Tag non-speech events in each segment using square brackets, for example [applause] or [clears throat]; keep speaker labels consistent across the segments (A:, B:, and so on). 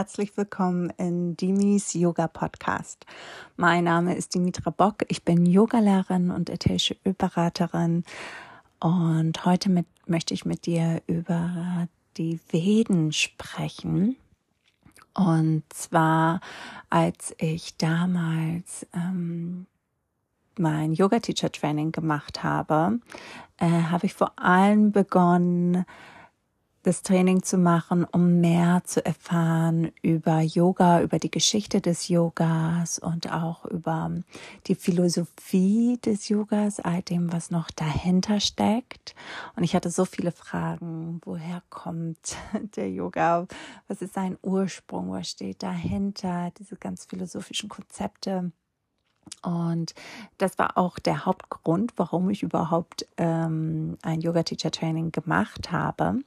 A: herzlich willkommen in Dimis Yoga Podcast. Mein Name ist Dimitra Bock. Ich bin Yogalehrerin und ätherische Ölberaterin und heute mit, möchte ich mit dir über die Veden sprechen. Und zwar, als ich damals ähm, mein Yoga-Teacher-Training gemacht habe, äh, habe ich vor allem begonnen, das Training zu machen, um mehr zu erfahren über Yoga, über die Geschichte des Yogas und auch über die Philosophie des Yogas, all dem, was noch dahinter steckt. Und ich hatte so viele Fragen. Woher kommt [laughs] der Yoga? Was ist sein Ursprung? Was steht dahinter? Diese ganz philosophischen Konzepte. Und das war auch der Hauptgrund, warum ich überhaupt ähm, ein Yoga-Teacher-Training gemacht habe.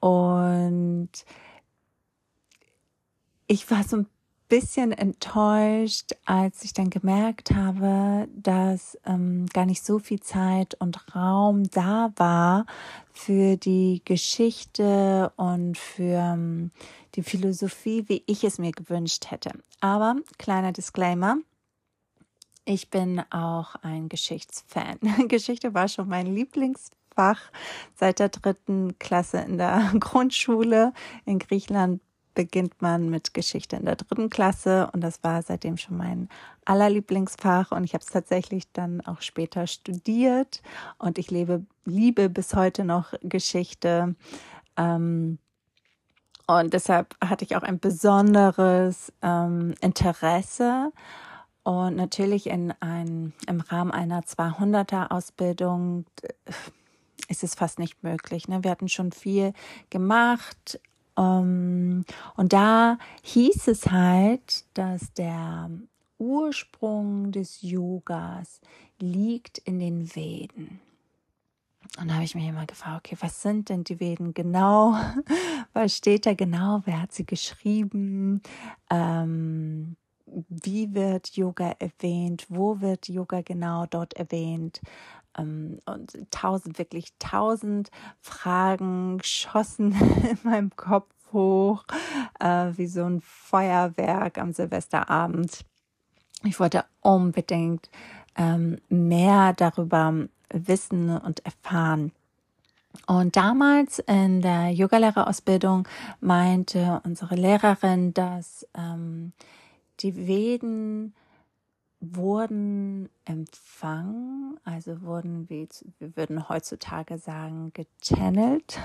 A: Und ich war so ein bisschen enttäuscht, als ich dann gemerkt habe, dass ähm, gar nicht so viel Zeit und Raum da war für die Geschichte und für ähm, die Philosophie, wie ich es mir gewünscht hätte. Aber kleiner Disclaimer, ich bin auch ein Geschichtsfan. [laughs] Geschichte war schon mein Lieblingsfach seit der dritten Klasse in der [laughs] Grundschule. In Griechenland beginnt man mit Geschichte in der dritten Klasse und das war seitdem schon mein allerlieblingsfach und ich habe es tatsächlich dann auch später studiert und ich lebe, liebe bis heute noch Geschichte. Ähm, und deshalb hatte ich auch ein besonderes ähm, Interesse und natürlich in ein, im Rahmen einer 200er Ausbildung äh, ist es fast nicht möglich. Ne? Wir hatten schon viel gemacht. Ähm, und da hieß es halt, dass der Ursprung des Yogas liegt in den Veden. Und da habe ich mich immer gefragt, okay, was sind denn die Veden genau? [laughs] Was steht da genau? Wer hat sie geschrieben? Ähm, wie wird Yoga erwähnt, wo wird Yoga genau dort erwähnt. Ähm, und tausend, wirklich tausend Fragen schossen [laughs] in meinem Kopf hoch, äh, wie so ein Feuerwerk am Silvesterabend. Ich wollte unbedingt ähm, mehr darüber wissen und erfahren. Und damals in der Yogalehrerausbildung meinte unsere Lehrerin, dass ähm, die Veden wurden empfangen, also wurden, wie wir würden heutzutage sagen, gechannelt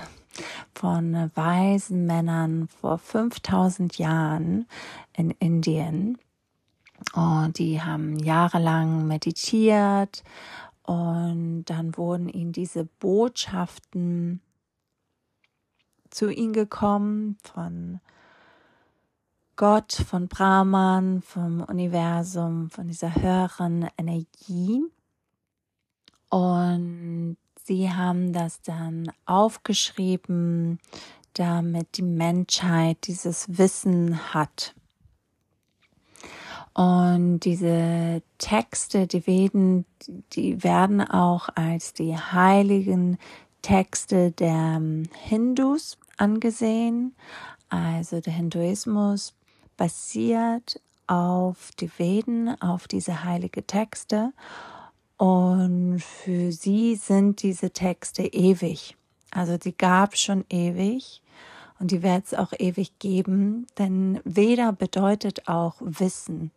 A: von weisen Männern vor 5000 Jahren in Indien. Und die haben jahrelang meditiert und dann wurden ihnen diese Botschaften zu ihnen gekommen von Gott, von Brahman, vom Universum, von dieser höheren Energie. Und sie haben das dann aufgeschrieben, damit die Menschheit dieses Wissen hat. Und diese Texte, die Veden, die werden auch als die heiligen Texte der Hindus angesehen. Also der Hinduismus basiert auf die Veden, auf diese heilige Texte. Und für sie sind diese Texte ewig. Also die gab schon ewig und die wird es auch ewig geben, denn Veda bedeutet auch Wissen.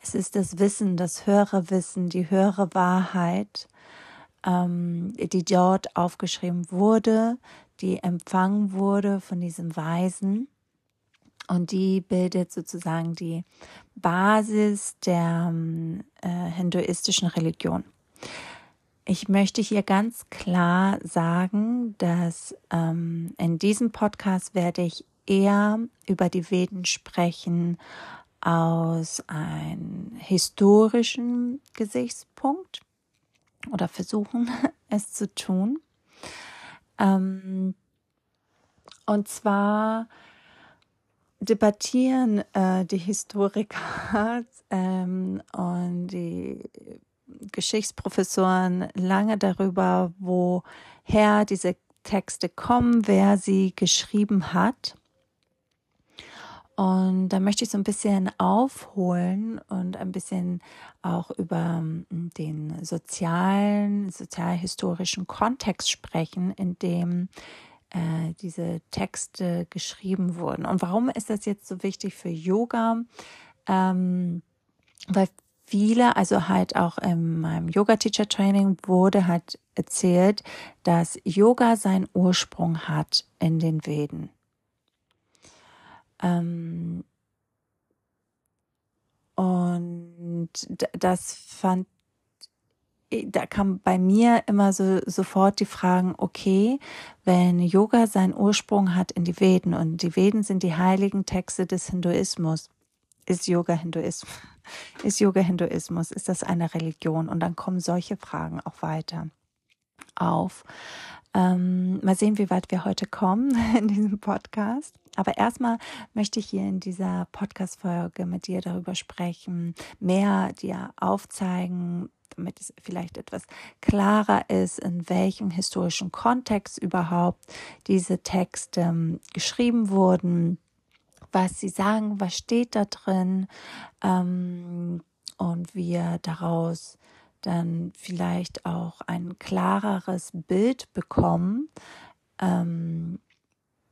A: Es ist das Wissen, das höhere Wissen, die höhere Wahrheit, ähm, die dort aufgeschrieben wurde, die empfangen wurde von diesem Weisen. Und die bildet sozusagen die Basis der ähm, äh, hinduistischen Religion. Ich möchte hier ganz klar sagen, dass ähm, in diesem Podcast werde ich eher über die Veden sprechen aus einem historischen Gesichtspunkt oder versuchen [laughs] es zu tun. Ähm, und zwar debattieren äh, die Historiker [laughs] ähm, und die Geschichtsprofessoren lange darüber, woher diese Texte kommen, wer sie geschrieben hat. Und da möchte ich so ein bisschen aufholen und ein bisschen auch über hm, den sozialen, sozialhistorischen Kontext sprechen, in dem äh, diese Texte geschrieben wurden. Und warum ist das jetzt so wichtig für Yoga? Ähm, weil viele, also halt auch in meinem Yoga-Teacher-Training wurde halt erzählt, dass Yoga seinen Ursprung hat in den Veden. Ähm, und das fand da kam bei mir immer so sofort die Fragen, okay, wenn Yoga seinen Ursprung hat in die Veden und die Veden sind die heiligen Texte des Hinduismus, ist Yoga Hinduismus, [laughs] ist Yoga Hinduismus, ist das eine Religion? Und dann kommen solche Fragen auch weiter auf. Ähm, mal sehen, wie weit wir heute kommen [laughs] in diesem Podcast. Aber erstmal möchte ich hier in dieser Podcast-Folge mit dir darüber sprechen, mehr dir aufzeigen, damit es vielleicht etwas klarer ist, in welchem historischen Kontext überhaupt diese Texte ähm, geschrieben wurden, was sie sagen, was steht da drin ähm, und wir daraus dann vielleicht auch ein klareres Bild bekommen, ähm,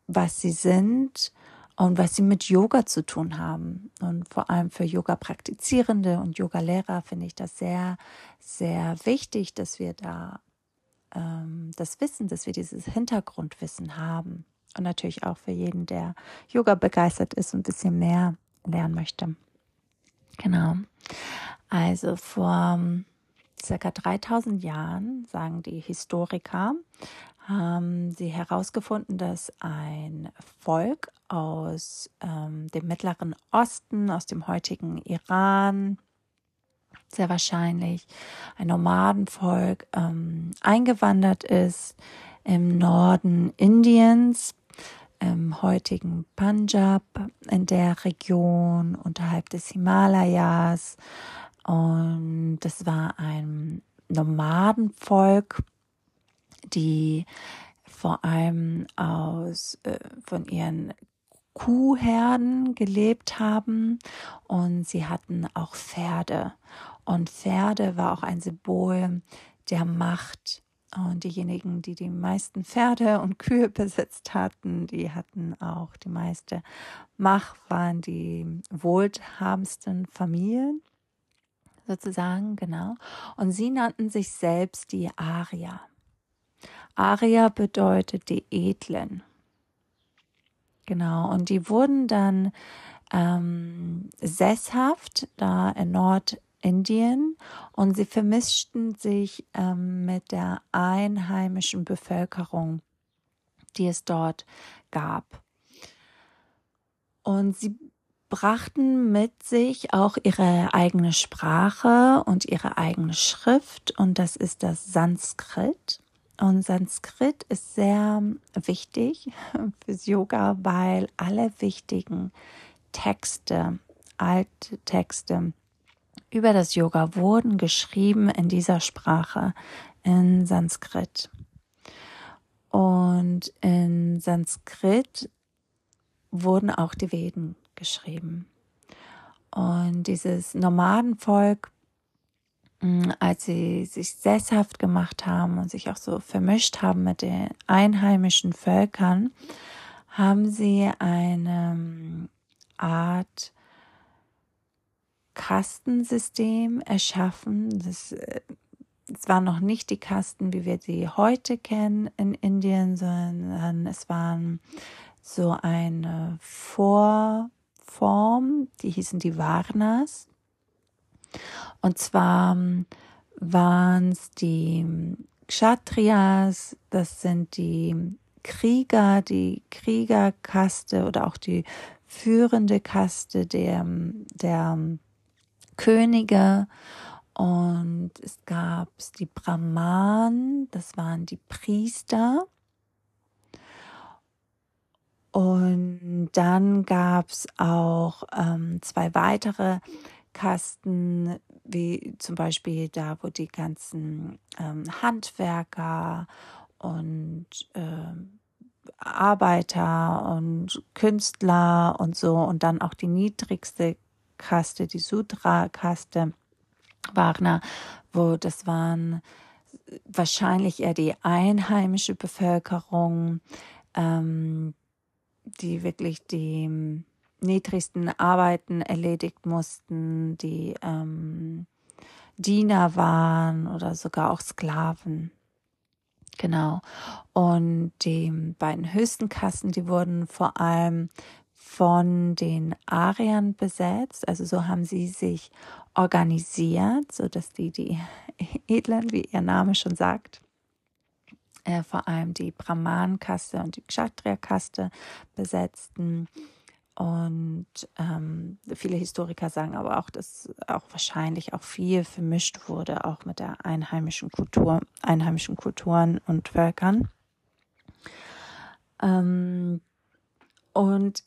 A: was sie sind und was sie mit Yoga zu tun haben. Und vor allem für Yoga-Praktizierende und Yoga-Lehrer finde ich das sehr, sehr wichtig, dass wir da ähm, das Wissen, dass wir dieses Hintergrundwissen haben. Und natürlich auch für jeden, der Yoga begeistert ist und ein bisschen mehr lernen möchte. Genau. Also vor circa 3000 Jahren, sagen die Historiker, haben sie herausgefunden, dass ein Volk aus ähm, dem Mittleren Osten, aus dem heutigen Iran, sehr wahrscheinlich ein Nomadenvolk, ähm, eingewandert ist im Norden Indiens, im heutigen Punjab, in der Region unterhalb des Himalayas. Und das war ein Nomadenvolk, die vor allem aus äh, von ihren Kuhherden gelebt haben und sie hatten auch Pferde. Und Pferde war auch ein Symbol der Macht. Und diejenigen, die die meisten Pferde und Kühe [laughs] besitzt hatten, die hatten auch die meiste Macht, waren die wohlhabendsten Familien sozusagen, genau. Und sie nannten sich selbst die Arier. Aria bedeutet die Edlen. Genau, und die wurden dann ähm, sesshaft da in Nordindien und sie vermischten sich ähm, mit der einheimischen Bevölkerung, die es dort gab. Und sie brachten mit sich auch ihre eigene Sprache und ihre eigene Schrift und das ist das Sanskrit. Und Sanskrit ist sehr wichtig [laughs] fürs Yoga, weil alle wichtigen Texte, alte Texte über das Yoga wurden geschrieben in dieser Sprache, in Sanskrit. Und in Sanskrit wurden auch die Veden geschrieben. Und dieses Nomadenvolk als sie sich sesshaft gemacht haben und sich auch so vermischt haben mit den einheimischen Völkern, haben sie eine mm, Art Kastensystem erschaffen. Das, äh, es waren noch nicht die Kasten, wie wir sie heute kennen in Indien, sondern es waren so eine Vorform, die hießen die Varnas. Und zwar ähm, waren es die Kshatriyas, das sind die Krieger, die Kriegerkaste oder auch die führende Kaste der, der Könige. Und es gab die Brahman, das waren die Priester. Und dann gab es auch ähm, zwei weitere Kasten, wie zum Beispiel da, wo die ganzen ähm, Handwerker und ähm, Arbeiter und Künstler und so und dann auch die niedrigste Kaste, die Sudra-Kaste, Wagner, wo das waren wahrscheinlich eher die einheimische Bevölkerung, ähm, die wirklich die niedrigsten Arbeiten erledigt mussten, die ähm, Diener waren oder sogar auch Sklaven. Genau. Und die beiden höchsten Kassen, die wurden vor allem von den Ariern besetzt. Also so haben sie sich organisiert, so dass die die [laughs] Edlen, wie ihr Name schon sagt, äh, vor allem die Brahman-Kaste und die Kshatriya-Kaste besetzten. Und ähm, viele Historiker sagen aber auch, dass auch wahrscheinlich auch viel vermischt wurde, auch mit der einheimischen Kultur, einheimischen Kulturen und Völkern. Ähm, und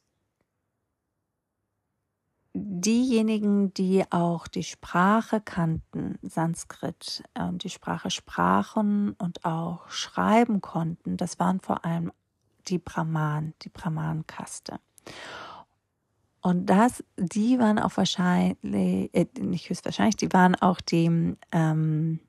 A: diejenigen, die auch die Sprache kannten, Sanskrit, und die Sprache sprachen und auch schreiben konnten, das waren vor allem die Brahman, die Brahman-Kaste. Und das, die waren auch wahrscheinlich, äh, nicht höchstwahrscheinlich, die waren auch die, ähm,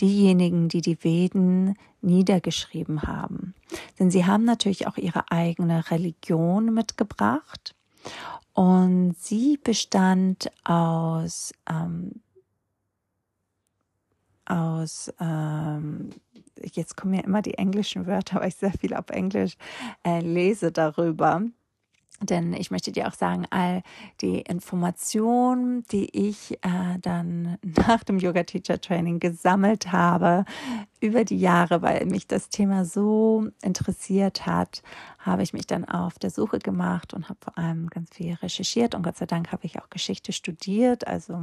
A: diejenigen, die die Veden niedergeschrieben haben. Denn sie haben natürlich auch ihre eigene Religion mitgebracht. Und sie bestand aus, ähm, aus ähm, jetzt kommen ja immer die englischen Wörter, weil ich sehr viel auf Englisch äh, lese darüber. Denn ich möchte dir auch sagen, all die Informationen, die ich äh, dann [laughs] nach dem Yoga Teacher Training gesammelt habe über die Jahre, weil mich das Thema so interessiert hat, habe ich mich dann auf der Suche gemacht und habe vor allem ganz viel recherchiert und Gott sei Dank habe ich auch Geschichte studiert. Also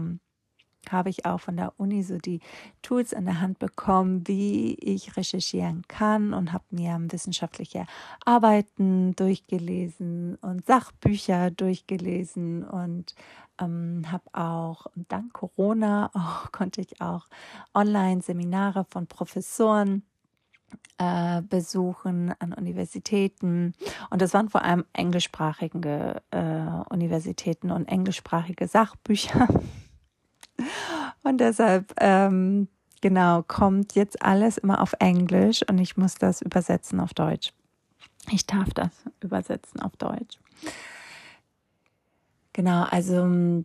A: habe ich auch von der Uni so die Tools in der Hand bekommen, wie ich recherchieren kann und habe mir wissenschaftliche Arbeiten durchgelesen und Sachbücher durchgelesen und ähm, habe auch dank Corona [laughs] auch, konnte ich auch Online-Seminare von Professoren äh, besuchen an Universitäten. Und das waren vor allem englischsprachige äh, Universitäten und englischsprachige Sachbücher. [laughs] [laughs] Und deshalb, ähm, genau, kommt jetzt alles immer auf Englisch und ich muss das übersetzen auf Deutsch. Ich darf das übersetzen auf Deutsch. Genau, also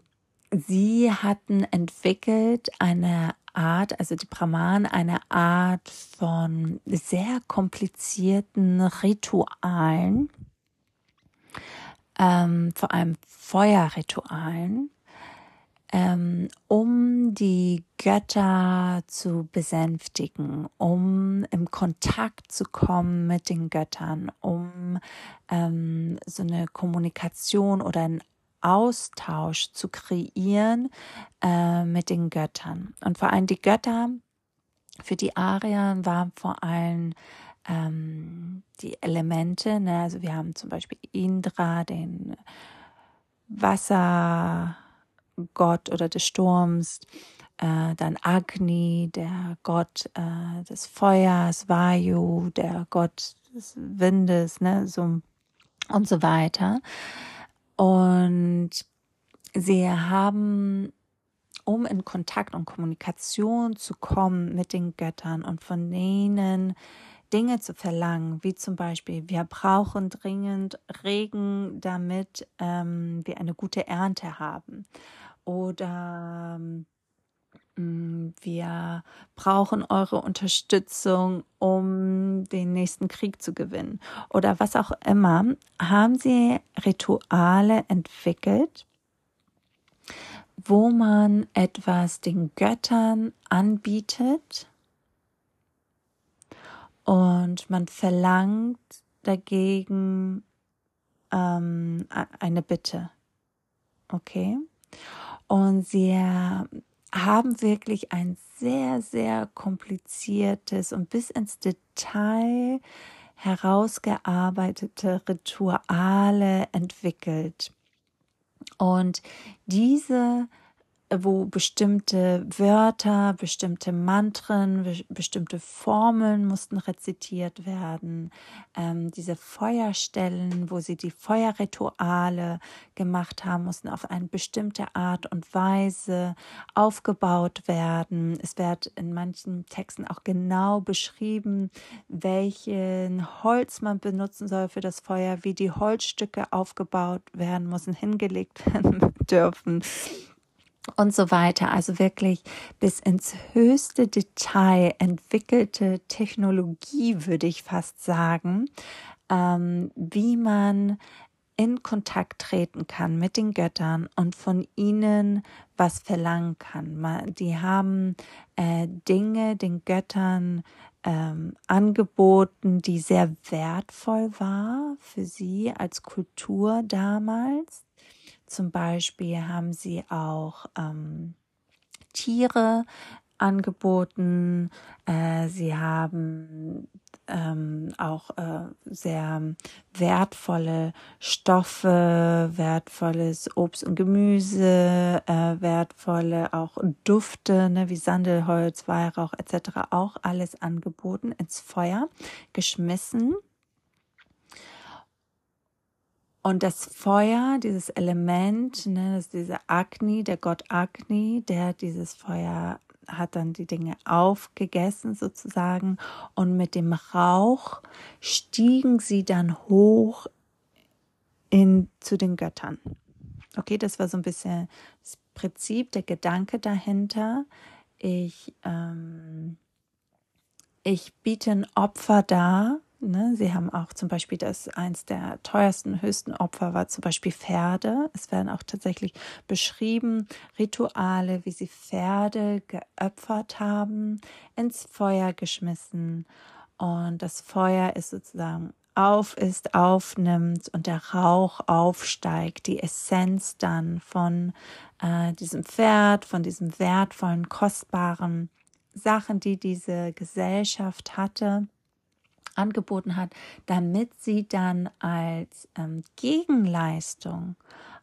A: sie hatten entwickelt eine Art, also die Brahmanen, eine Art von sehr komplizierten Ritualen, ähm, vor allem Feuerritualen, ähm, um die Götter zu besänftigen, um im Kontakt zu kommen mit den Göttern, um ähm, so eine Kommunikation oder einen Austausch zu kreieren äh, mit den Göttern. Und vor allem die Götter für die Arier waren vor allem ähm, die Elemente. Ne? Also wir haben zum Beispiel Indra, den Wasser. Gott oder des Sturms, äh, dann Agni, der Gott äh, des Feuers, Vayu, der Gott des Windes, ne, so und so weiter. Und sie haben, um in Kontakt und Kommunikation zu kommen mit den Göttern und von denen Dinge zu verlangen, wie zum Beispiel, wir brauchen dringend Regen, damit ähm, wir eine gute Ernte haben oder mm, wir brauchen eure Unterstützung, um den nächsten Krieg zu gewinnen oder was auch immer, haben sie Rituale entwickelt, wo man etwas den Göttern anbietet und man verlangt dagegen ähm, eine Bitte. Okay? Und sie haben wirklich ein sehr, sehr kompliziertes und bis ins Detail herausgearbeitete Rituale entwickelt. Und diese wo bestimmte Wörter, bestimmte Mantren, bestimmte Formeln mussten rezitiert werden. Ähm, diese Feuerstellen, wo sie die Feuerrituale gemacht haben, mussten auf eine bestimmte Art und Weise aufgebaut werden. Es wird in manchen Texten auch genau beschrieben, welchen Holz man benutzen soll für das Feuer, wie die Holzstücke aufgebaut werden müssen, hingelegt werden [laughs] dürfen und so weiter. Also wirklich bis ins höchste Detail entwickelte Technologie, würde ich fast sagen, ähm, wie man in Kontakt treten kann mit den Göttern und von ihnen was verlangen kann. Die haben äh, Dinge den Göttern ähm, angeboten, die sehr wertvoll war für sie als Kultur damals. Zum Beispiel haben sie auch ähm, Tiere angeboten. Äh, sie haben ähm, auch äh, sehr wertvolle Stoffe, wertvolles Obst und Gemüse, äh, wertvolle auch Dufte, ne, wie Sandelholz, Weihrauch etc. auch alles angeboten, ins Feuer geschmissen und das Feuer, dieses Element, ne, das ist dieser Agni, der Gott Agni, der dieses Feuer hat dann die Dinge aufgegessen sozusagen und mit dem Rauch stiegen sie dann hoch in, zu den Göttern. Okay, das war so ein bisschen das Prinzip, der Gedanke dahinter. Ich, ähm, ich biete ein Opfer dar Ne? Sie haben auch zum Beispiel das eins der teuersten, höchsten Opfer war zum Beispiel Pferde. Es werden auch tatsächlich beschrieben Rituale, wie sie Pferde geopfert haben, ins Feuer geschmissen. Und das Feuer ist sozusagen auf ist, aufnimmt und der Rauch aufsteigt, die Essenz dann von äh, diesem Pferd, von diesem wertvollen, kostbaren Sachen, die diese Gesellschaft hatte angeboten hat, damit sie dann als ähm, Gegenleistung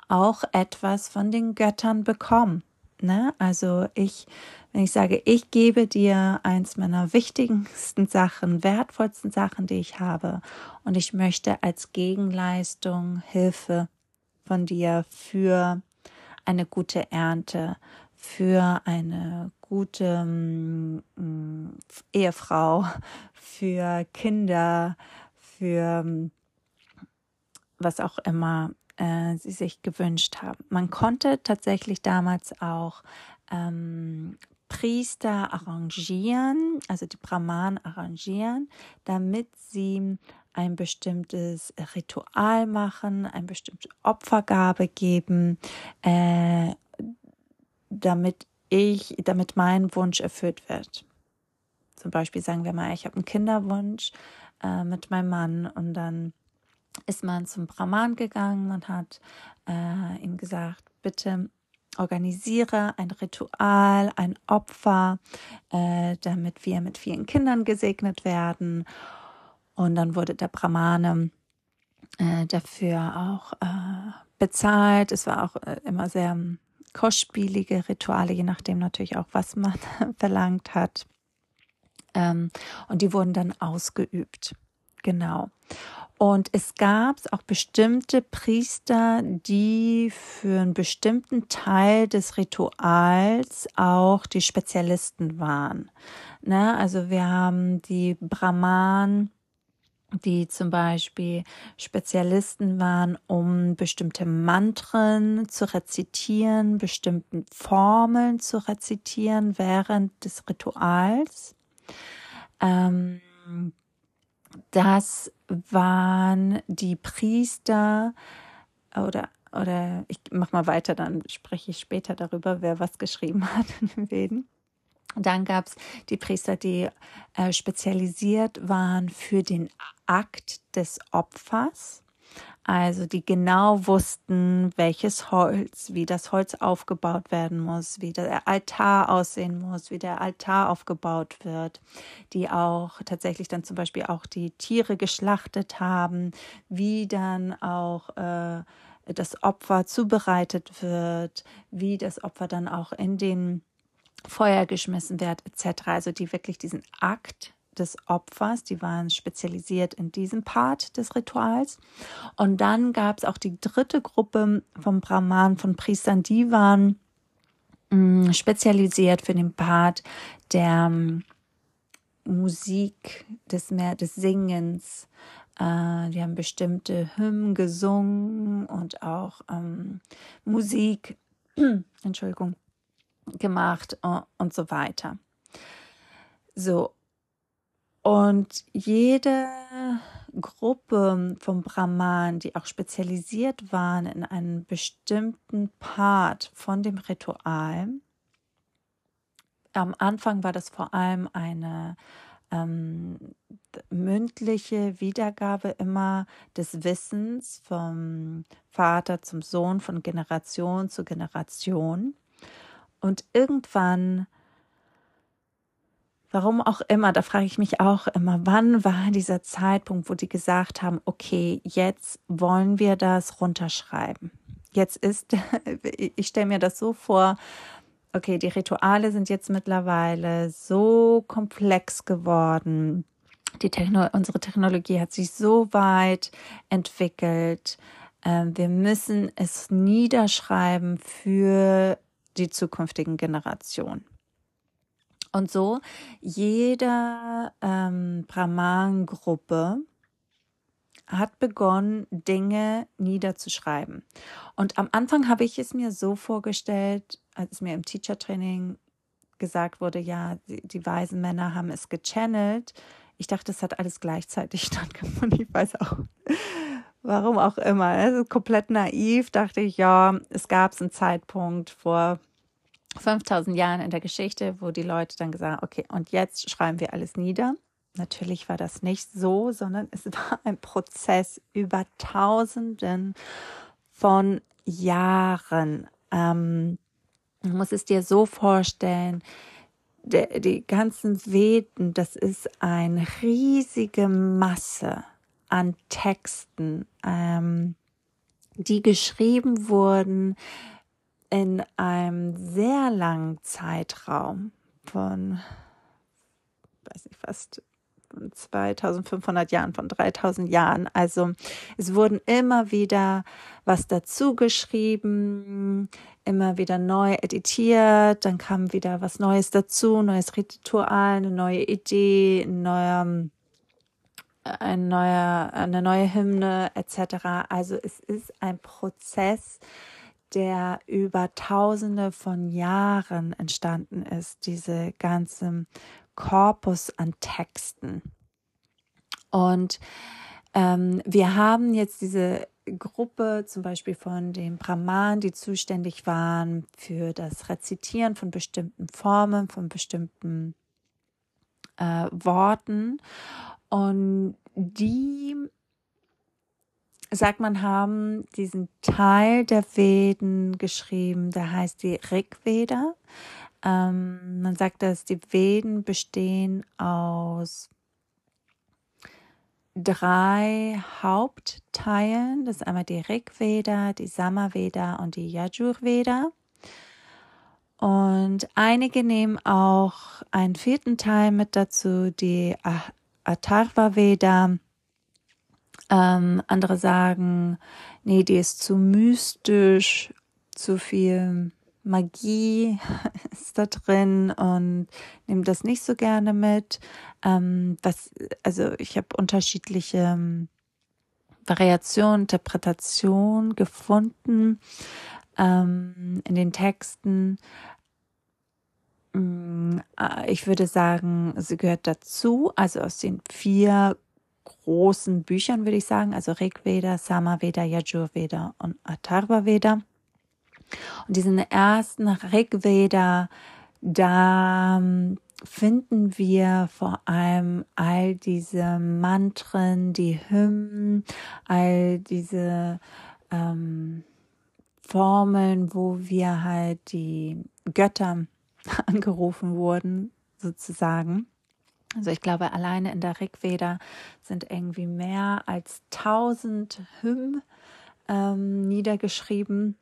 A: auch etwas von den Göttern bekommen. Ne? Also ich, wenn ich sage, ich gebe dir eins meiner wichtigsten Sachen, wertvollsten Sachen, die ich habe, und ich möchte als Gegenleistung Hilfe von dir für eine gute Ernte, für eine gute ähm, Ehefrau, für Kinder, für was auch immer äh, sie sich gewünscht haben. Man konnte tatsächlich damals auch ähm, Priester arrangieren, also die Brahmanen arrangieren, damit sie ein bestimmtes Ritual machen, eine bestimmte Opfergabe geben, äh, damit ich, damit mein Wunsch erfüllt wird. Zum Beispiel sagen wir mal, ich habe einen Kinderwunsch äh, mit meinem Mann und dann ist man zum Brahman gegangen und hat äh, ihm gesagt, bitte organisiere ein Ritual, ein Opfer, äh, damit wir mit vielen Kindern gesegnet werden. Und dann wurde der Brahmane äh, dafür auch äh, bezahlt. Es war auch äh, immer sehr kostspielige Rituale, je nachdem natürlich auch, was man [laughs] verlangt hat. Ähm, und die wurden dann ausgeübt. Genau. Und es gab auch bestimmte Priester, die für einen bestimmten Teil des Rituals auch die Spezialisten waren. Ne? Also wir haben die Brahman, die zum Beispiel Spezialisten waren, um bestimmte Mantren zu rezitieren, bestimmten Formeln zu rezitieren während des Rituals. Ähm, das waren die Priester oder oder ich mach mal weiter, dann spreche ich später darüber, wer was geschrieben hat [laughs] in den Veden. Dann gab es die Priester, die äh, spezialisiert waren für den Akt des Opfers. Also die genau wussten, welches Holz, wie das Holz aufgebaut werden muss, wie der Altar aussehen muss, wie der Altar aufgebaut wird, die auch tatsächlich dann zum Beispiel auch die Tiere geschlachtet haben, wie dann auch äh, das Opfer zubereitet wird, wie das Opfer dann auch in den Feuer geschmissen wird, etc. Also die wirklich diesen Akt des Opfers, die waren spezialisiert in diesem Part des Rituals. Und dann gab es auch die dritte Gruppe vom Brahman, von Priestern, die waren mh, mm, spezialisiert für den Part der mh, mm, Musik, des, mehr, des Singens. Äh, die haben bestimmte Hymnen gesungen und auch ähm, Musik, [clears throat] Entschuldigung, gemacht und, und so weiter. So, und jede Gruppe vom Brahman, die auch spezialisiert waren in einen bestimmten Part von dem Ritual, am Anfang war das vor allem eine ähm, mündliche Wiedergabe immer des Wissens vom Vater zum Sohn, von Generation zu Generation. Und irgendwann Warum auch immer, da frage ich mich auch immer, wann war dieser Zeitpunkt, wo die gesagt haben, okay, jetzt wollen wir das runterschreiben. Jetzt ist, [laughs] ich stelle mir das so vor, okay, die Rituale sind jetzt mittlerweile so komplex geworden. Die Techno unsere Technologie hat sich so weit entwickelt. Ähm, wir müssen es niederschreiben für die zukünftigen Generationen. Und so jede ähm, Brahman-Gruppe hat begonnen, Dinge niederzuschreiben. Und am Anfang habe ich es mir so vorgestellt, als mir im Teacher-Training gesagt wurde, ja, die, die weisen Männer haben es gechannelt. Ich dachte, es hat alles gleichzeitig [laughs] stattgefunden. Ich weiß auch, warum auch immer. Ist komplett naiv, dachte ich, ja, es gab einen Zeitpunkt vor 5000 Jahren in der Geschichte, wo die Leute dann gesagt haben, okay, und jetzt schreiben wir alles nieder. Natürlich war das nicht so, sondern es [laughs] war ein Prozess über Tausenden von Jahren. Ähm, du musst es dir so vorstellen, die ganzen Veden, das ist eine riesige Masse an Texten, ähm, die geschrieben wurden in einem sehr langen Zeitraum von, weiß nicht, fast 2500 Jahren, von 3000 Jahren. Also es wurden immer wieder was dazu geschrieben, immer wieder neu editiert, dann kam wieder was Neues dazu, neues Ritual, eine neue Idee, ein neuer, ein neuer, eine neue Hymne etc. Also es ist ein Prozess, der über Tausende von Jahren entstanden ist, diese ganze Korpus an Texten. Und ähm, wir haben jetzt diese Gruppe zum Beispiel von den Brahman, die zuständig waren für das Rezitieren von bestimmten Formen, von bestimmten äh, Worten. Und die sagt man, haben diesen Teil der Veden geschrieben, der heißt die Rigveda. Ähm, man sagt, dass die Veden bestehen aus drei Hauptteilen. Das ist einmal die Rigveda, die Samaveda und die Yajurveda. Und einige nehmen auch einen vierten Teil mit dazu, die Atharva Veda ähm, andere sagen, nee, die ist zu mystisch, zu viel Magie [laughs] ist da drin und nehme das nicht so gerne mit. Ähm, was, also ich habe unterschiedliche ähm, Variationen, Interpretationen gefunden ähm, in den Texten. Mm, äh, ich würde sagen, sie gehört dazu, also aus den vier großen Büchern, würde ich sagen, also Rigveda, Samaveda, Yajurveda und Atharva Veda. Und diesen ersten Rigveda, da ähm, finden wir vor allem all diese Mantren, die Hymnen, all diese ähm, Formeln, wo wir halt die Götter [laughs] angerufen wurden, sozusagen. Also ich glaube, alleine in der Rigveda sind irgendwie mehr als tausend Hymn ähm, niedergeschrieben.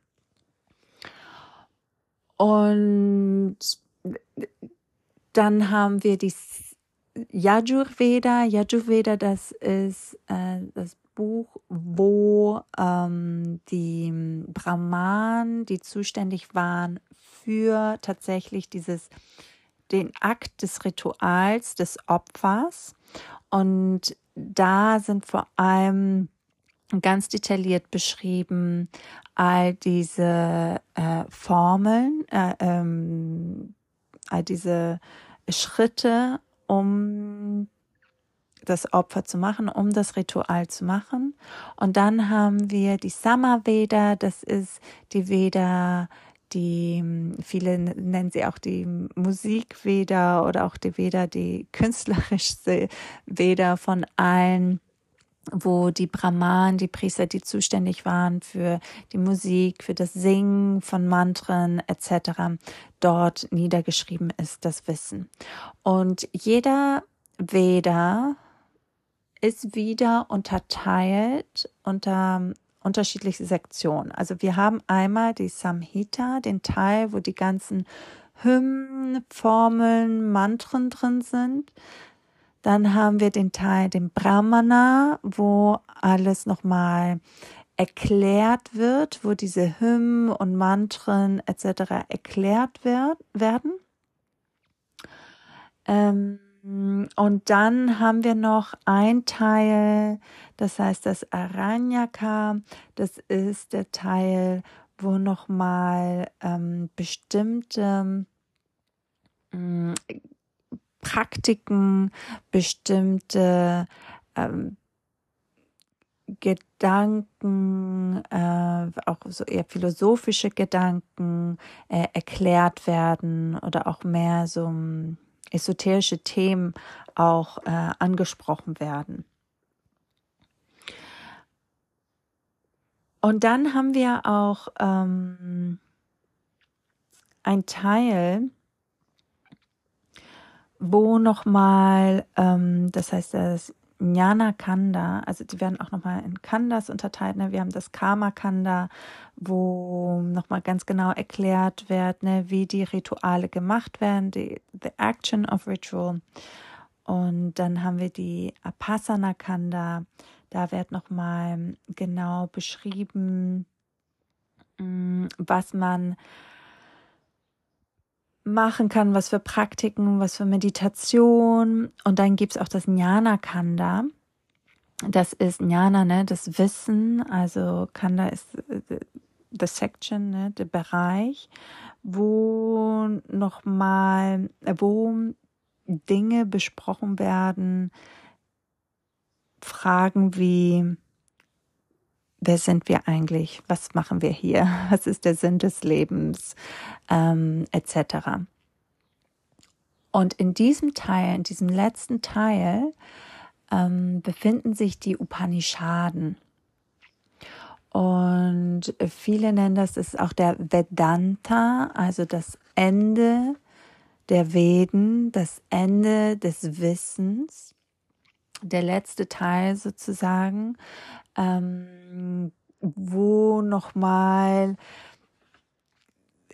A: Und dann haben wir die Yajurveda. Yajurveda, das ist äh, das Buch, wo ähm, die Brahmanen, die zuständig waren für tatsächlich dieses den Akt des Rituals des Opfers und da sind vor allem ganz detailliert beschrieben all diese äh, Formeln, äh, ähm, all diese Schritte, um das Opfer zu machen, um das Ritual zu machen. Und dann haben wir die Samaveda, das ist die Veda, die viele nennen sie auch die Musikveda oder auch die Veda, die künstlerischste Veda von allen wo die Brahmanen, die Priester, die zuständig waren für die Musik, für das Singen von Mantren etc., dort niedergeschrieben ist, das Wissen. Und jeder Veda ist wieder unterteilt unter unterschiedliche Sektionen. Also wir haben einmal die Samhita, den Teil, wo die ganzen Hymnen, Formeln, Mantren drin sind. Dann haben wir den Teil, den Brahmana, wo alles nochmal erklärt wird, wo diese Hymnen und Mantren etc. erklärt werd, werden. Ähm, und dann haben wir noch ein Teil, das heißt das Aranyaka, das ist der Teil, wo nochmal ähm, bestimmte ähm, Praktiken, bestimmte ähm, Gedanken, äh, auch so eher philosophische Gedanken äh, erklärt werden oder auch mehr so um, esoterische Themen auch äh, angesprochen werden. Und dann haben wir auch ähm, ein Teil, wo nochmal, ähm, das heißt das Jnana Kanda, also die werden auch nochmal in Kandas unterteilt. Ne? Wir haben das Karma Kanda, wo nochmal ganz genau erklärt wird, ne, wie die Rituale gemacht werden, die the action of ritual. Und dann haben wir die Apasana Kanda, da wird nochmal genau beschrieben, mm, was man machen kann, was für Praktiken, was für Meditation. Und dann gibt es auch das Jnana Kanda. Das ist Jnana, ne, das Wissen. Also Kanda ist äh, the section, ne, der Bereich, wo nochmal, wo Dinge besprochen werden, Fragen wie, wer sind wir eigentlich, was machen wir hier, [laughs] was ist der Sinn des Lebens, ähm, etc. Und in diesem Teil, in diesem letzten Teil, ähm, befinden sich die Upanishaden. Und viele nennen das, ist auch der Vedanta, also das Ende der Veden, das Ende des Wissens, der letzte Teil sozusagen, ähm, wo nochmal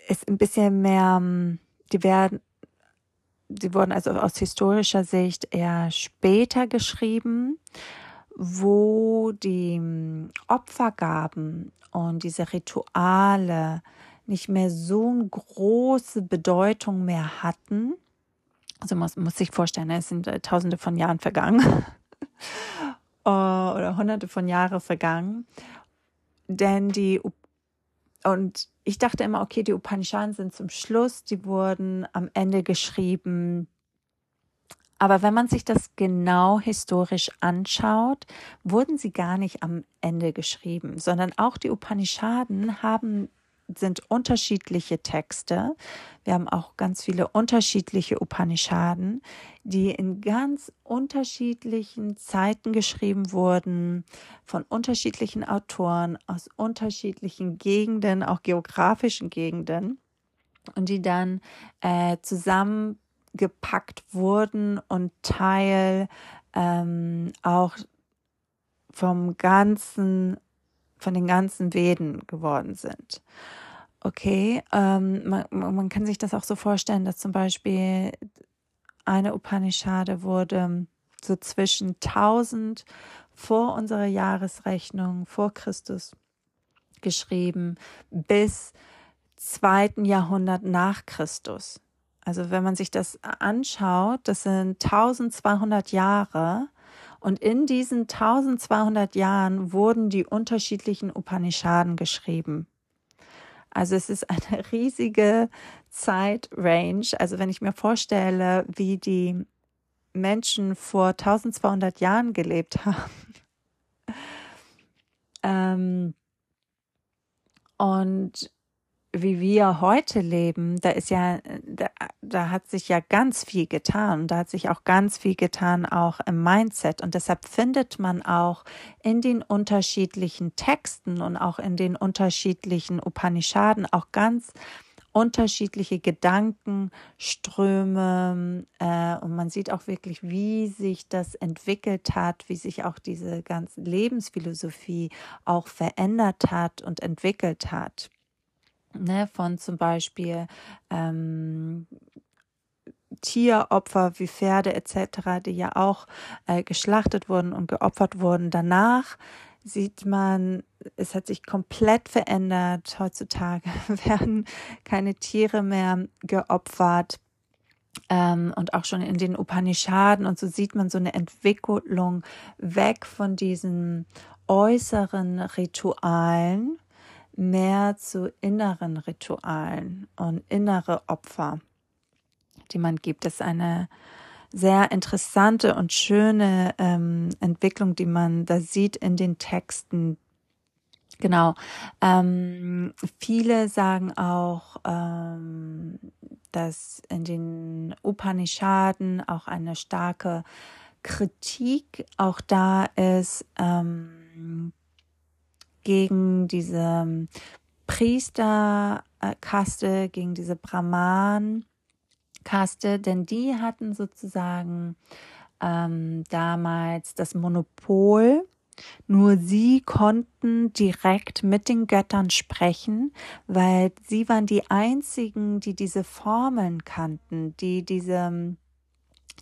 A: es ein bisschen mehr, die werden, die wurden also aus historischer Sicht eher später geschrieben, wo die Opfergaben und diese Rituale nicht mehr so eine große Bedeutung mehr hatten. Also man muss sich vorstellen, es sind äh, tausende von Jahren vergangen [laughs] äh, oder hunderte von Jahren vergangen. Denn die und ich dachte immer, okay, die Upanishaden sind zum Schluss, die wurden am Ende geschrieben. Aber wenn man sich das genau historisch anschaut, wurden sie gar nicht am Ende geschrieben, sondern auch die Upanishaden haben sind unterschiedliche Texte. Wir haben auch ganz viele unterschiedliche Upanishaden, die in ganz unterschiedlichen Zeiten geschrieben wurden, von unterschiedlichen Autoren aus unterschiedlichen Gegenden, auch geografischen Gegenden, und die dann äh, zusammengepackt wurden und Teil ähm, auch vom ganzen von den ganzen Veden geworden sind. Okay, ähm, man, man kann sich das auch so vorstellen, dass zum Beispiel eine Upanishade wurde so zwischen 1000 vor unserer Jahresrechnung, vor Christus geschrieben, bis zweiten Jahrhundert nach Christus. Also wenn man sich das anschaut, das sind 1200 Jahre und in diesen 1200 Jahren wurden die unterschiedlichen Upanishaden geschrieben. Also es ist eine [laughs] riesige Zeitrange. Also wenn ich mir vorstelle, wie die Menschen vor 1200 Jahren gelebt [laughs] haben. ähm, und wie wir heute leben, da ist ja, da, da hat sich ja ganz viel getan. Da hat sich auch ganz viel getan, auch im Mindset. Und deshalb findet man auch in den unterschiedlichen Texten und auch in den unterschiedlichen Upanishaden auch ganz unterschiedliche Gedankenströme äh, und man sieht auch wirklich, wie sich das entwickelt hat, wie sich auch diese ganze Lebensphilosophie auch verändert hat und entwickelt hat ne, von zum Beispiel ähm, Tieropfer wie Pferde etc., die ja auch äh, geschlachtet wurden und geopfert wurden. Danach sieht man, es hat sich komplett verändert. Heutzutage [laughs] werden keine Tiere mehr geopfert. Ähm, und auch schon in den Upanishaden und so sieht man so eine Entwicklung weg von diesen äußeren Ritualen mehr zu inneren Ritualen und innere Opfer, die man gibt. Das ist eine sehr interessante und schöne ähm, Entwicklung, die man da sieht in den Texten. Genau. Ähm, viele sagen auch, ähm, dass in den Upanishaden auch eine starke Kritik auch da ist, ähm, gegen diese ähm, Priesterkaste, gegen diese Brahman-Kaste, denn die hatten sozusagen ähm, damals das Monopol. Nur sie konnten direkt mit den Göttern sprechen, weil sie waren die einzigen, die diese Formeln kannten, die diese ähm,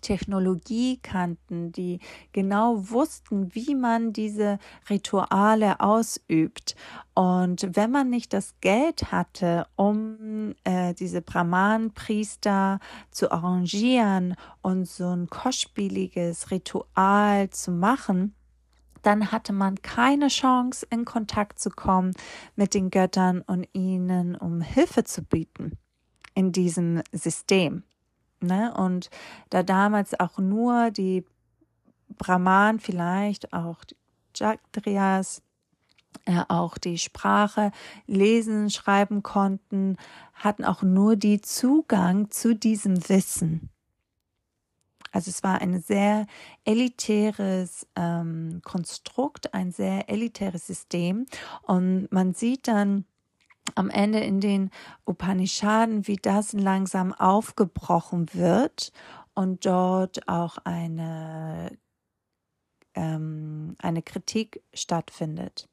A: Technologie kannten, die genau wussten, wie man diese Rituale ausübt. Und wenn man nicht das Geld hatte, um äh, diese Brahman-Priester zu arrangieren und so ein kostspieliges Ritual zu machen, dann hatte man keine Chance, in Kontakt zu kommen mit den Göttern und ihnen um Hilfe zu bieten in diesem System. Ne? Und da damals auch nur die Brahman, vielleicht auch die Jagdrias, äh, auch die Sprache lesen, schreiben konnten, hatten auch nur die Zugang zu diesem Wissen. Also es war ein sehr elitäres ähm, Konstrukt, ein sehr elitäres System. Und man sieht dann, am Ende in den Upanishaden, wie das langsam aufgebrochen wird und dort auch eine, ähm, eine Kritik stattfindet.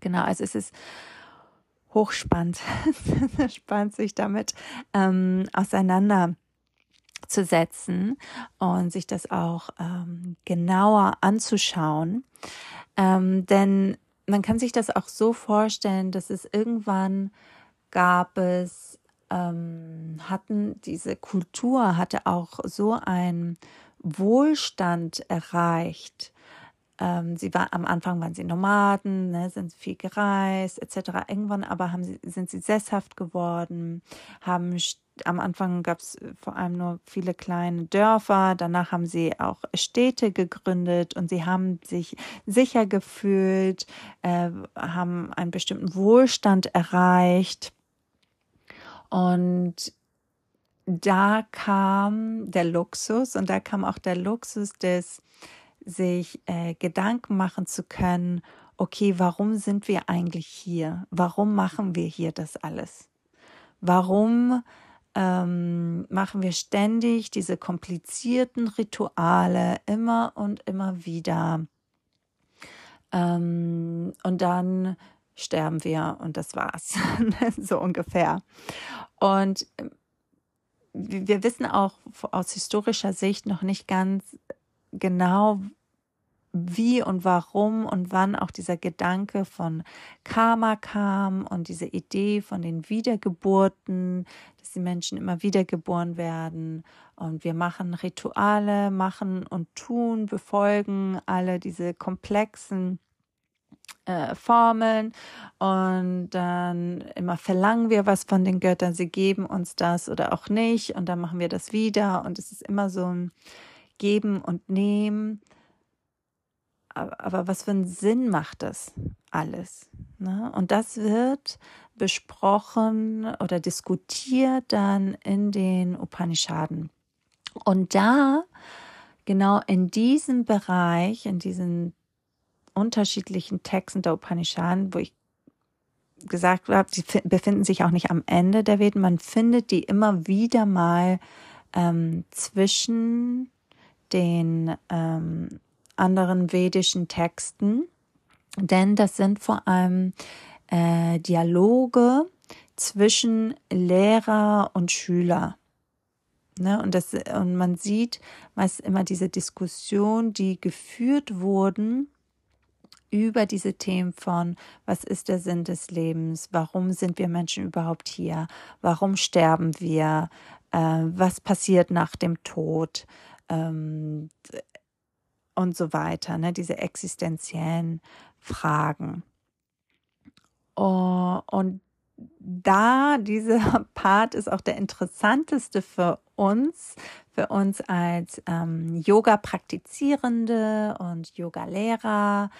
A: Genau, also es ist hochspannend, [laughs] spannend sich damit ähm, auseinanderzusetzen und sich das auch ähm, genauer anzuschauen. Ähm, denn man kann sich das auch so vorstellen, dass es irgendwann gab es, ähm, hatten diese Kultur hatte auch so einen Wohlstand erreicht. Ähm, sie war am Anfang waren sie Nomaden, ne, sind viel gereist etc. Irgendwann aber haben sie, sind sie sesshaft geworden, haben am Anfang gab es äh, vor allem nur viele kleine Dörfer, danach haben sie auch Städte gegründet und sie haben sich sicher gefühlt, äh, haben einen bestimmten Wohlstand erreicht. Und da kam der Luxus und da kam auch der Luxus des sich äh, Gedanken machen zu können, okay, warum sind wir eigentlich hier? Warum machen wir hier das alles? Warum ähm, machen wir ständig diese komplizierten Rituale immer und immer wieder. Ähm, und dann sterben wir und das war's. [laughs] so ungefähr. Und ähm, wir wissen auch aus historischer Sicht noch nicht ganz genau, wie und warum und wann auch dieser Gedanke von Karma kam und diese Idee von den Wiedergeburten, dass die Menschen immer wiedergeboren werden. Und wir machen Rituale, machen und tun, befolgen alle diese komplexen äh, Formeln. Und dann immer verlangen wir was von den Göttern, sie geben uns das oder auch nicht. Und dann machen wir das wieder. Und es ist immer so ein Geben und Nehmen aber was für einen Sinn macht das alles? Ne? Und das wird besprochen oder diskutiert dann in den Upanishaden. Und da, genau in diesem Bereich, in diesen unterschiedlichen Texten der Upanishaden, wo ich gesagt habe, sie befinden sich auch nicht am Ende der Veden, man findet die immer wieder mal ähm, zwischen den ähm, anderen vedischen Texten, denn das sind vor allem äh, Dialoge zwischen Lehrer und Schüler. Ne? Und, das, und man sieht meist immer diese Diskussion, die geführt wurden über diese Themen von, was ist der Sinn des Lebens, warum sind wir Menschen überhaupt hier, warum sterben wir, äh, was passiert nach dem Tod, ähm, und so weiter, ne? diese existenziellen Fragen. Oh, und da dieser [laughs] Part ist auch der interessanteste für uns, für uns als ähm, Yoga-Praktizierende und Yoga-Lehrer,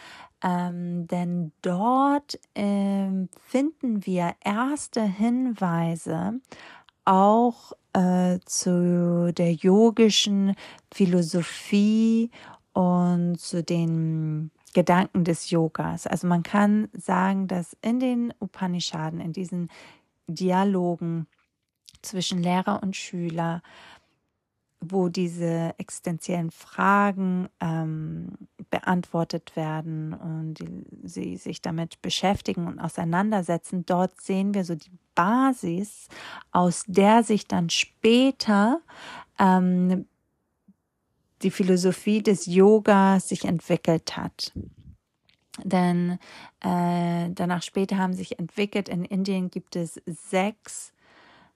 A: ähm, denn dort ähm, finden wir erste Hinweise auch äh, zu der yogischen Philosophie und zu den Gedanken des Yogas. Also man kann sagen, dass in den Upanishaden, in diesen Dialogen zwischen Lehrer und Schüler, wo diese existenziellen Fragen ähm, beantwortet werden und die, sie sich damit beschäftigen und auseinandersetzen, dort sehen wir so die Basis, aus der sich dann später ähm, die Philosophie des Yoga sich entwickelt hat. Denn äh, danach später haben sich entwickelt, in Indien gibt es sechs,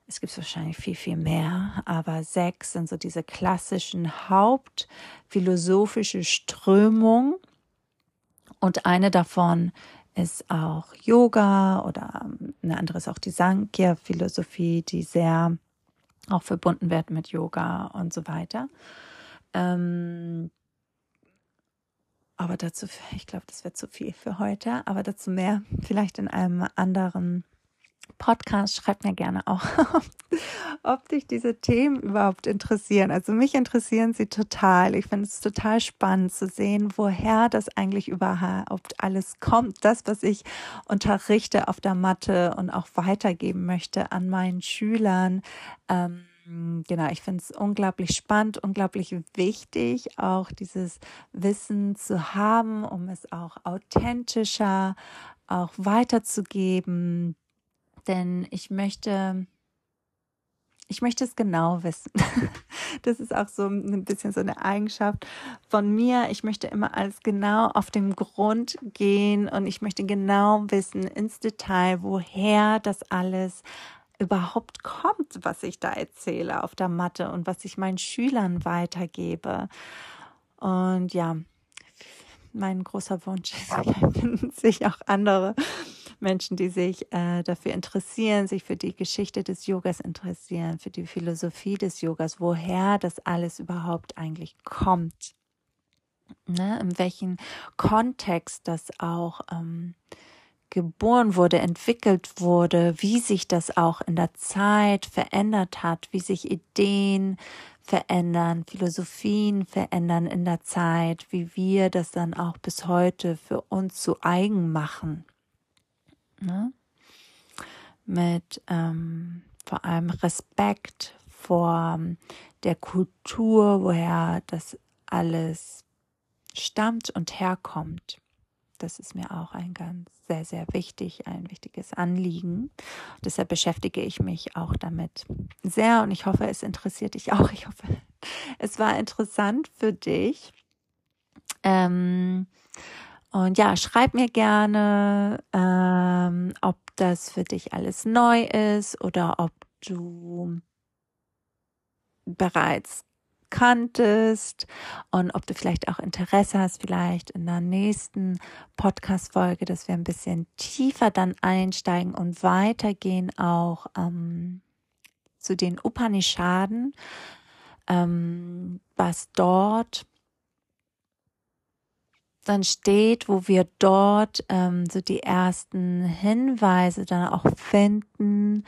A: es gibt wahrscheinlich viel, viel mehr, aber sechs sind so diese klassischen hauptphilosophische Strömungen. Und eine davon ist auch Yoga oder ähm, eine andere ist auch die Sankhya-Philosophie, die sehr auch verbunden wird mit Yoga und so weiter. Ähm, aber dazu, ich glaube, das wird zu viel für heute, aber dazu mehr vielleicht in einem anderen Podcast. Schreibt mir gerne auch, [laughs] ob dich diese Themen überhaupt interessieren. Also mich interessieren sie total. Ich finde es total spannend zu sehen, woher das eigentlich überhaupt alles kommt. Das, was ich unterrichte auf der Matte und auch weitergeben möchte an meinen Schülern. Ähm, genau, ich finde es unglaublich spannend, unglaublich wichtig, auch dieses Wissen zu haben, um es auch authentischer auch weiterzugeben. Denn ich möchte, ich möchte es genau wissen. [laughs] Das ist auch so ein bisschen so eine Eigenschaft von mir. Ich möchte immer alles genau auf den Grund gehen und ich möchte genau wissen ins Detail, woher das alles überhaupt kommt, was ich da erzähle auf der Matte und was ich meinen Schülern weitergebe. Und ja, mein großer Wunsch ist, finden [laughs] sich auch andere Menschen, die sich äh, dafür interessieren, sich für die Geschichte des Yogas interessieren, für die Philosophie des Yogas, woher das alles überhaupt eigentlich kommt. Ne, in welchem Kontext das auch ähm, geboren wurde, entwickelt wurde, wie sich das auch in der Zeit verändert hat, wie sich Ideen verändern, Philosophien verändern in der Zeit, wie wir das dann auch bis heute für uns zu eigen machen. Ne? Mit ähm, vor allem Respekt vor der Kultur, woher das alles stammt und herkommt. Das ist mir auch ein ganz sehr, sehr wichtig, ein wichtiges Anliegen. Deshalb beschäftige ich mich auch damit sehr und ich hoffe, es interessiert dich auch. Ich hoffe, es war interessant für dich. Ähm, und ja, schreib mir gerne, ähm, ob das für dich alles neu ist oder ob du bereits kanntest und ob du vielleicht auch Interesse hast, vielleicht in der nächsten Podcast-Folge, dass wir ein bisschen tiefer dann einsteigen und weitergehen auch ähm, zu den Upanishaden, ähm, was dort dann steht, wo wir dort ähm, so die ersten Hinweise dann auch finden,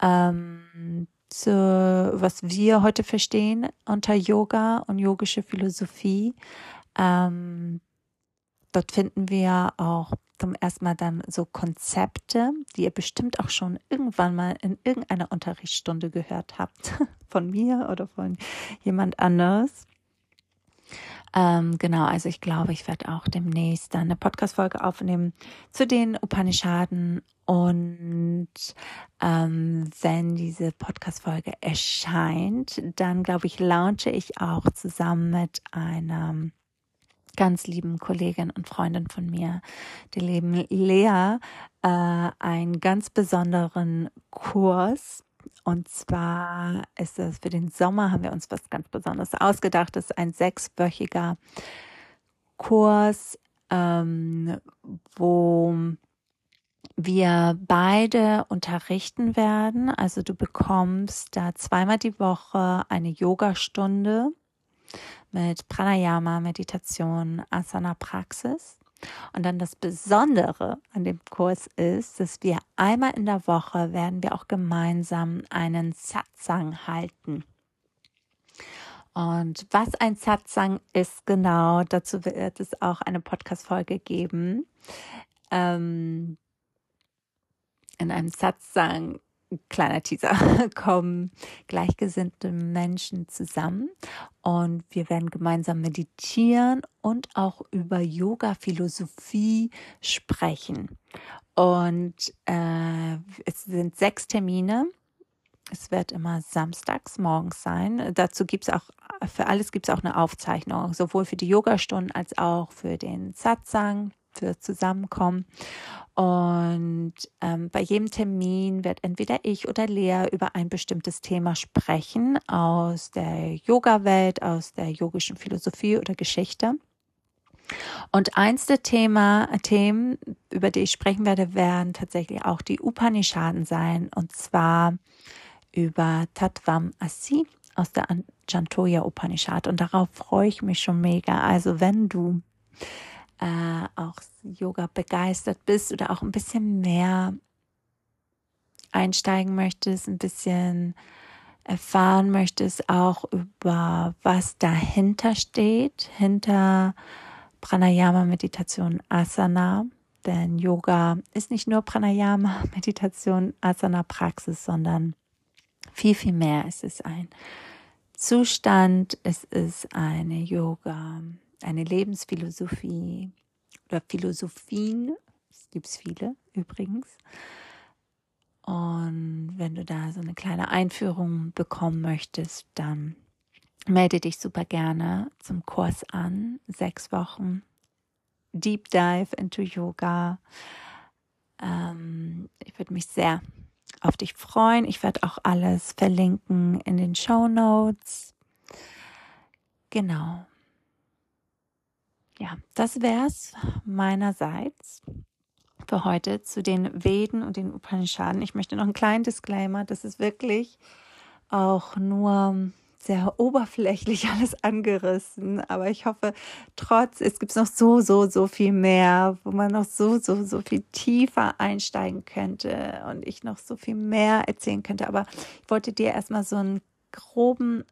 A: ähm, zu, was wir heute verstehen unter Yoga und yogische Philosophie. Ähm, dort finden wir auch zum ersten Mal dann so Konzepte, die ihr bestimmt auch schon irgendwann mal in irgendeiner Unterrichtsstunde gehört habt, [laughs] von mir oder von jemand anderes. Ähm, genau, also ich glaube, ich werde auch demnächst dann eine Podcast-Folge aufnehmen zu den Upanishaden. Und ähm, wenn diese Podcast-Folge erscheint, dann glaube ich, launche ich auch zusammen mit einer ganz lieben Kollegin und Freundin von mir, die lieben Lea, äh, einen ganz besonderen Kurs und zwar ist es für den Sommer, haben wir uns was ganz Besonderes ausgedacht. Das ist ein sechswöchiger Kurs, ähm, wo wir beide unterrichten werden. Also du bekommst da zweimal die Woche eine Yogastunde mit Pranayama, Meditation, Asana Praxis. Und dann das Besondere an dem Kurs ist, dass wir einmal in der Woche werden wir auch gemeinsam einen Satsang halten. Und was ein Satsang ist genau, dazu wird es auch eine Podcast-Folge geben. Ähm, in einem Satsang kleiner Teaser, [laughs] kommen gleichgesinnte Menschen zusammen und wir werden gemeinsam meditieren und auch über Yoga-Philosophie sprechen. Und äh, es sind sechs Termine. Es wird immer samstags morgens sein. Dazu gibt es auch, für alles gibt es auch eine Aufzeichnung, sowohl für die Yogastunden als auch für den Satsang, für Zusammenkommen. Und ähm, bei jedem Termin wird entweder ich oder Lea über ein bestimmtes Thema sprechen aus der Yoga-Welt, aus der yogischen Philosophie oder Geschichte. Und eins der Thema, Themen, über die ich sprechen werde, werden tatsächlich auch die Upanishaden sein. Und zwar über Tatvam Asi aus der Jantoya Upanishad. Und darauf freue ich mich schon mega. Also wenn du äh, auch Yoga begeistert bist oder auch ein bisschen mehr einsteigen möchtest, ein bisschen erfahren möchtest, auch über was dahinter steht, hinter Pranayama, Meditation, Asana. Denn Yoga ist nicht nur Pranayama, Meditation, Asana, Praxis, sondern viel, viel mehr. Es ist ein Zustand, es ist eine Yoga, eine Lebensphilosophie oder Philosophien. Es gibt viele übrigens. Und wenn du da so eine kleine Einführung bekommen möchtest, dann melde dich super gerne zum Kurs an. Sechs Wochen Deep Dive into Yoga. Ähm, ich würde mich sehr auf dich freuen. Ich werde auch alles verlinken in den Show Notes. Genau ja, das wär's meinerseits für heute zu den Veden und den Upanishaden. Ich möchte noch einen kleinen Disclaimer. Das ist wirklich auch nur sehr oberflächlich [laughs] alles angerissen, aber ich hoffe, trotz, es gibt noch so, so, so viel mehr, wo man noch so, so, so viel tiefer einsteigen könnte und ich noch so viel mehr erzählen könnte. Aber ich wollte dir erstmal so einen groben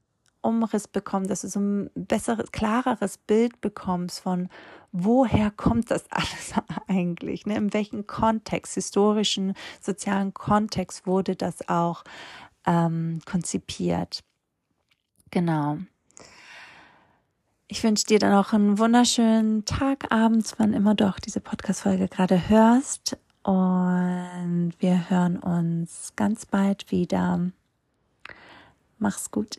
A: Umriss bekommen, dass du so ein besseres, klareres Bild bekommst von, woher kommt das alles [laughs] eigentlich? Ne? In welchem Kontext, historischen, sozialen Kontext wurde das auch ähm, konzipiert? Genau. Ich wünsche dir dann auch einen wunderschönen Tag, abends, wann immer du auch diese Podcast-Folge gerade hörst. Und wir hören uns ganz bald wieder. Mach's gut.